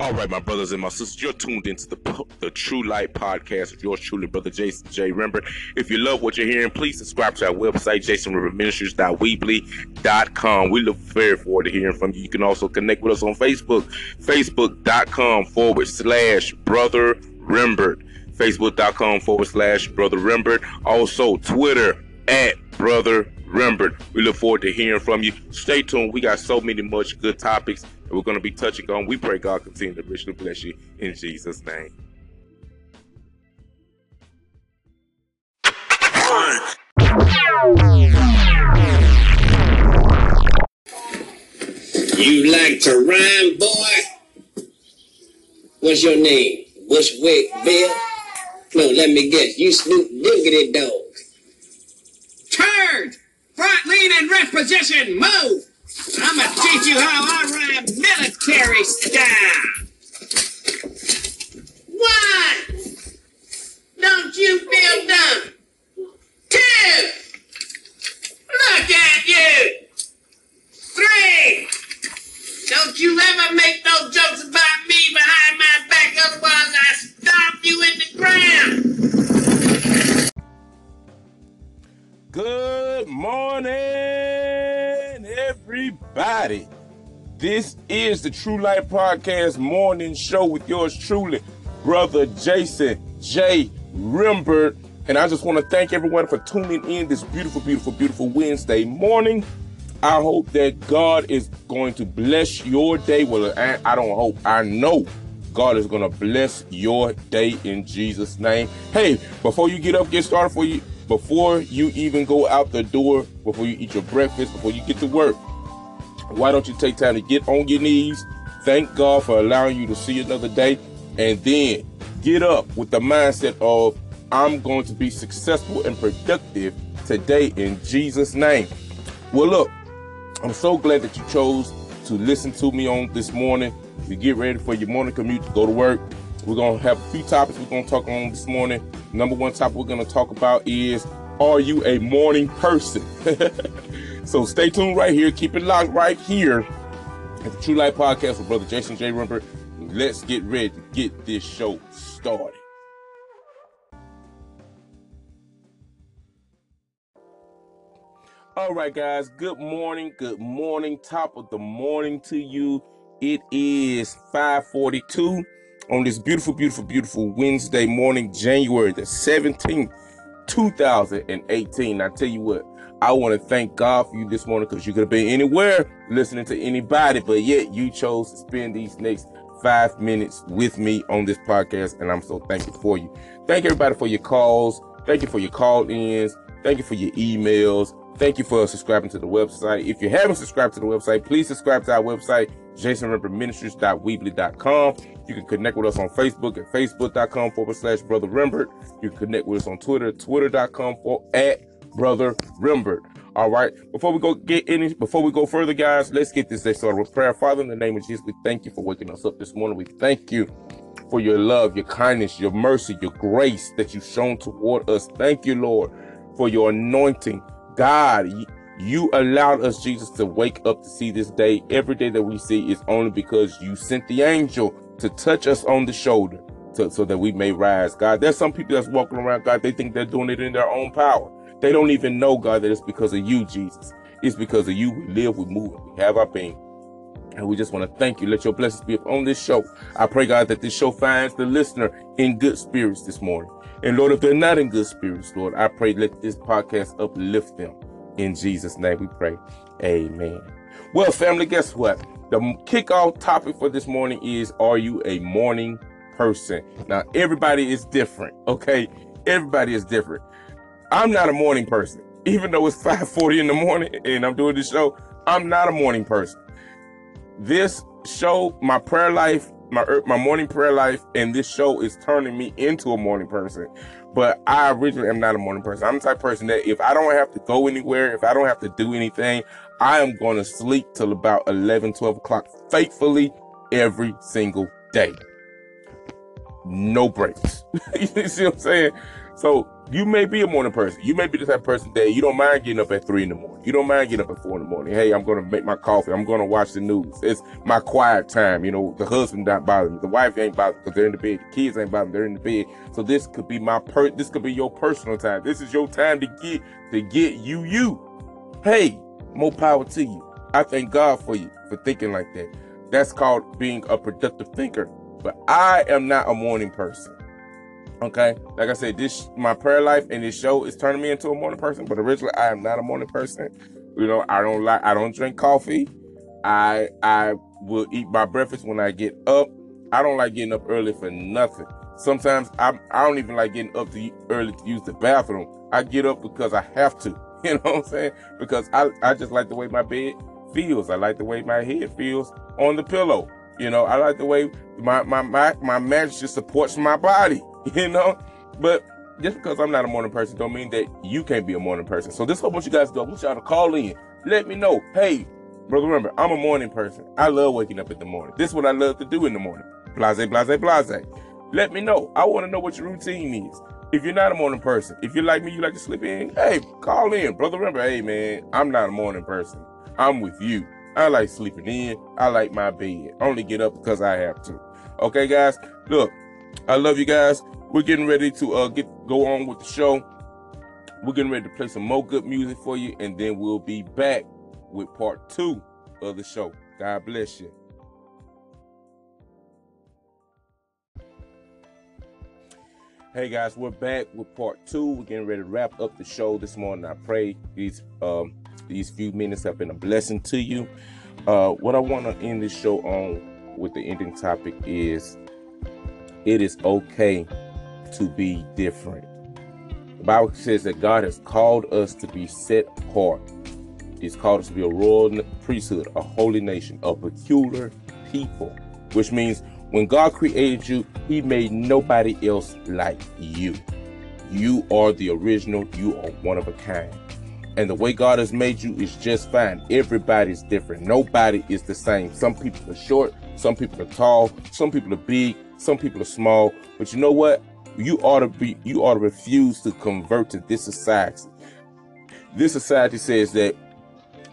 All right, my brothers and my sisters, you're tuned into the the True Life podcast with yours truly, brother Jason J. Remember, if you love what you're hearing, please subscribe to our website, jasonrembertministries.weebly.com. We look very forward to hearing from you. You can also connect with us on Facebook, facebook.com forward slash brother Rembert, facebook.com forward slash brother Rembert. Also, Twitter at brother Rembert. We look forward to hearing from you. Stay tuned. We got so many much good topics that we're going to be touching on. We pray God continue to richly bless you in Jesus' name. You like to rhyme, boy? What's your name? Bushwick Bill? No, let me guess. You Snoop Diggity Dog. Turn! Front lean and rest position. Move! I'm gonna teach you how I rhyme military style. One. Don't you feel dumb? This is the True Life Podcast morning show with yours truly, brother Jason J. Rembert. And I just want to thank everyone for tuning in this beautiful, beautiful, beautiful Wednesday morning. I hope that God is going to bless your day. Well, I, I don't hope, I know God is going to bless your day in Jesus' name. Hey, before you get up, get started for you, before you even go out the door, before you eat your breakfast, before you get to work, why don't you take time to get on your knees, thank God for allowing you to see another day, and then get up with the mindset of, I'm going to be successful and productive today in Jesus' name. Well, look, I'm so glad that you chose to listen to me on this morning to get ready for your morning commute to go to work. We're going to have a few topics we're going to talk on this morning. Number one topic we're going to talk about is Are you a morning person? so stay tuned right here. Keep it locked right here at the True Life Podcast with Brother Jason J. Rembert. Let's get ready to get this show started. All right, guys. Good morning. Good morning. Top of the morning to you. It is 542 on this beautiful, beautiful, beautiful Wednesday morning, January the 17th, 2018. I tell you what, I want to thank God for you this morning because you could have been anywhere listening to anybody, but yet you chose to spend these next five minutes with me on this podcast, and I'm so thankful for you. Thank everybody for your calls. Thank you for your call ins. Thank you for your emails. Thank you for subscribing to the website. If you haven't subscribed to the website, please subscribe to our website, jasonrembertministries.weebly.com. You can connect with us on Facebook at facebook.com forward slash brother Rembert. You can connect with us on Twitter, twitter.com for at brother Rembert. All right. Before we go get any, before we go further, guys, let's get this day started with prayer. Father, in the name of Jesus, we thank you for waking us up this morning. We thank you for your love, your kindness, your mercy, your grace that you've shown toward us. Thank you, Lord, for your anointing. God, you allowed us, Jesus, to wake up to see this day. Every day that we see is only because you sent the angel to touch us on the shoulder to, so that we may rise. God, there's some people that's walking around, God, they think they're doing it in their own power. They don't even know, God, that it's because of you, Jesus. It's because of you we live, we move, we have our being. And we just want to thank you. Let your blessings be upon this show. I pray, God, that this show finds the listener in good spirits this morning. And Lord, if they're not in good spirits, Lord, I pray let this podcast uplift them. In Jesus' name we pray. Amen. Well, family, guess what? The kickoff topic for this morning is Are you a morning person? Now, everybody is different, okay? Everybody is different. I'm not a morning person. Even though it's 5:40 in the morning and I'm doing this show, I'm not a morning person. This show, my prayer life, my er, my morning prayer life, and this show is turning me into a morning person. But I originally am not a morning person. I'm the type of person that if I don't have to go anywhere, if I don't have to do anything, I am going to sleep till about 11, 12 o'clock faithfully every single day. No breaks. you see what I'm saying? So You may be a morning person. You may be the type of person that you don't mind getting up at three in the morning. You don't mind getting up at four in the morning. Hey, I'm gonna make my coffee. I'm gonna watch the news. It's my quiet time. You know, the husband not bothering me. The wife ain't bothering because they're in the bed. The kids ain't bothering. They're in the bed. So this could be my per. This could be your personal time. This is your time to get to get you you. Hey, more power to you. I thank God for you for thinking like that. That's called being a productive thinker. But I am not a morning person. Okay, like I said, this my prayer life and this show is turning me into a morning person. But originally, I am not a morning person. You know, I don't like, I don't drink coffee. I I will eat my breakfast when I get up. I don't like getting up early for nothing. Sometimes I I don't even like getting up to early to use the bathroom. I get up because I have to. You know what I'm saying? Because I I just like the way my bed feels. I like the way my head feels on the pillow. You know, I like the way my my my, my mattress just supports my body. You know, but just because I'm not a morning person don't mean that you can't be a morning person. So this is what you guys do. I want y'all to call in. Let me know. Hey, brother, Rembert, I'm a morning person. I love waking up in the morning. This is what I love to do in the morning. Blase, blase, blase. Let me know. I want to know what your routine is. If you're not a morning person, if you're like me, you like to sleep in, hey, call in. Brother, Rembert, hey, man, I'm not a morning person. I'm with you. I like sleeping in. I like my bed. I only get up because I have to. Okay, guys. Look, I love you guys. We're getting ready to uh get go on with the show. We're getting ready to play some more good music for you, and then we'll be back with part two of the show. God bless you. Hey guys, we're back with part two. We're getting ready to wrap up the show this morning. I pray these um these few minutes have been a blessing to you. Uh, what I want to end this show on with the ending topic is it is okay to be different. The Bible says that God has called us to be set apart. He's called us to be a royal priesthood, a holy nation, a peculiar people, which means when God created you, He made nobody else like you. You are the original, you are one of a kind. And the way God has made you is just fine. Everybody's different. Nobody is the same. Some people are short, some people are tall, some people are big, some people are small. But you know what? You ought to be you ought to refuse to convert to this society. This society says that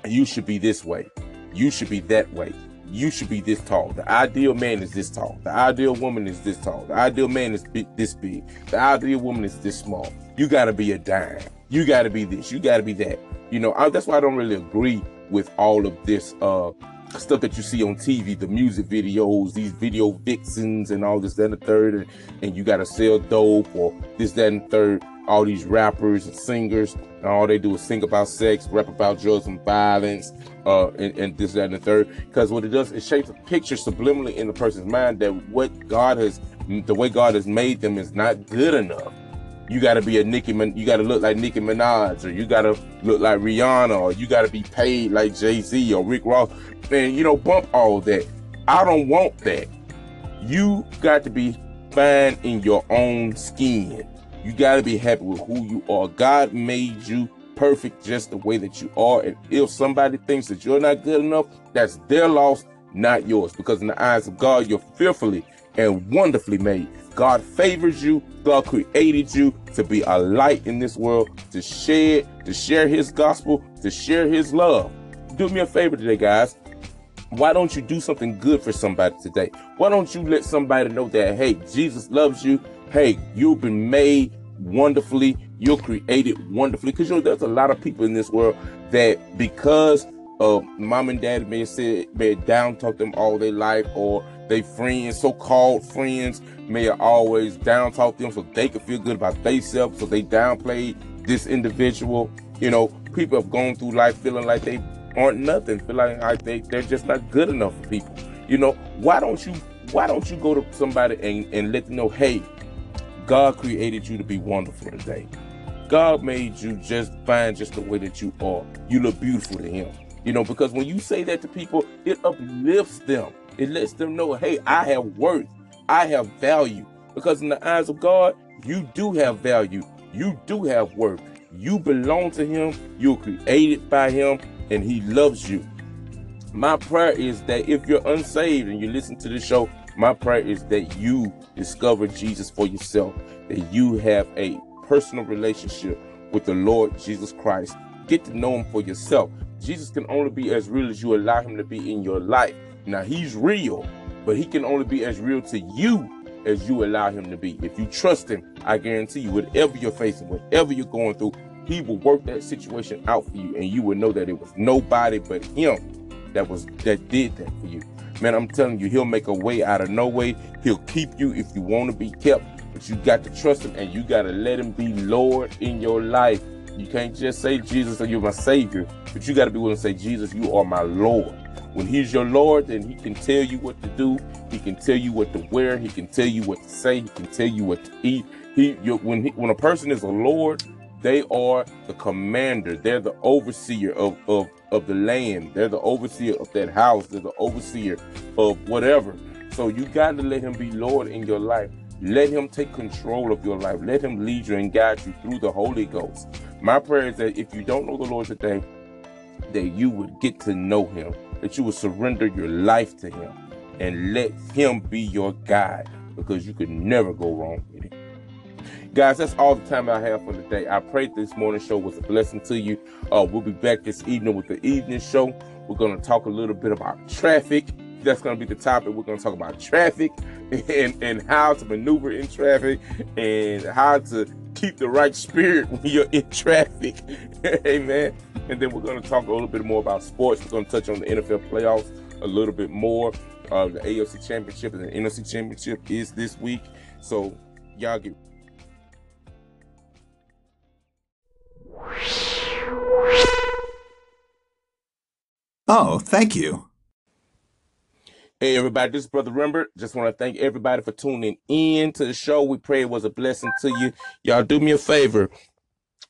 you should be this way. You should be that way. You should be this tall. The ideal man is this tall. The ideal woman is this tall. The ideal man is big, this big. The ideal woman is this small. You got to be a dime. You got to be this. You got to be that. You know, I, that's why I don't really agree with all of this uh, stuff that you see on TV, the music videos, these video vixens, and all this, that, and the third, and, and you got to sell dope or this, that, and third. All these rappers and singers, and all they do is sing about sex, rap about drugs and violence, uh, and, and this, that, and the third. Because what it does, it shapes a picture subliminally in the person's mind that what God has, the way God has made them is not good enough you got to be a Nicki, you got to look like Nicki Minaj, or you got to look like Rihanna, or you got to be paid like Jay Z or Rick Ross. Man, you know, bump all that. I don't want that. You got to be fine in your own skin. You got to be happy with who you are. God made you perfect just the way that you are. And if somebody thinks that you're not good enough, that's their loss, not yours. Because in the eyes of God, you're fearfully and wonderfully made. God favors you. God created you to be a light in this world, to share, to share his gospel, to share his love. Do me a favor today, guys. Why don't you do something good for somebody today? Why don't you let somebody know that, hey, Jesus loves you. Hey, you've been made wonderfully. You're created wonderfully. Because you know, there's a lot of people in this world that because of mom and dad may have said, may have down talk them all their life, or they friends, so-called friends, may have always down talk them so they could feel good about themselves. So they downplayed this individual. You know, people have gone through life feeling like they aren't nothing, feeling like they, they're just not good enough for people. You know, why don't you why don't you go to somebody and, and let them know, hey, God created you to be wonderful today. God made you just fine just the way that you are. You look beautiful to him. You know, because when you say that to people, it uplifts them. It lets them know, hey, I have worth. I have value. Because in the eyes of God, you do have value. You do have worth. You belong to Him. You're created by Him, and He loves you. My prayer is that if you're unsaved and you listen to this show, my prayer is that you discover Jesus for yourself, that you have a personal relationship with the Lord Jesus Christ. Get to know him for yourself. Jesus can only be as real as you allow him to be in your life. Now, he's real, but he can only be as real to you as you allow him to be. If you trust him, I guarantee you, whatever you're facing, whatever you're going through, he will work that situation out for you, and you will know that it was nobody but him that was that did that for you. Man, I'm telling you, he'll make a way out of no way. He'll keep you if you want to be kept, but you got to trust him and you got to let him be Lord in your life. You can't just say Jesus or you're my Savior, but you got to be willing to say, Jesus, you are my Lord. When He's your Lord, then He can tell you what to do. He can tell you what to wear. He can tell you what to say. He can tell you what to eat. He, when he, when a person is a Lord, they are the commander. They're the overseer of, of, of the land. They're the overseer of that house. They're the overseer of whatever. So you got to let him be Lord in your life. Let him take control of your life. Let him lead you and guide you through the Holy Ghost. My prayer is that if you don't know the Lord today, that you would get to know him, that you would surrender your life to him and let him be your guide because you could never go wrong with it. Guys, that's all the time I have for today. I pray this morning show was a blessing to you. Uh, we'll be back this evening with the evening show. We're going to talk a little bit about traffic. That's going to be the topic. We're going to talk about traffic and, and how to maneuver in traffic and how to keep the right spirit when you're in traffic. Amen. And then we're going to talk a little bit more about sports. We're going to touch on the NFL playoffs a little bit more. Uh, the AFC Championship and the NFC Championship is this week. So y'all get Oh, thank you. Hey everybody, this is Brother Rembert. Just want to thank everybody for tuning in to the show. We pray it was a blessing to you. Y'all do me a favor.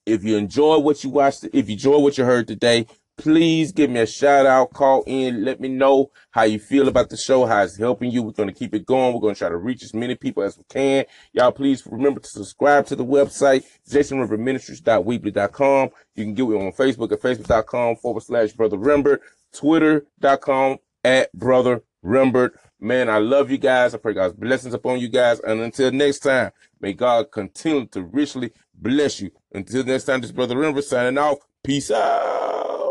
If you enjoy what you watched, if you enjoy what you heard today, please give me a shout out, call in, let me know how you feel about the show, how it's helping you. We're going to keep it going. We're going to try to reach as many people as we can. Y'all, please remember to subscribe to the website, jasonrembertministries.weebly.com. You can get me on Facebook at facebook.com forward slash brother Rembert, twitter.com at brother Rembert. Man, I love you guys. I pray God's blessings upon you guys. And until next time, may God continue to richly bless you. Until next time, this brother Rembert signing off. Peace out.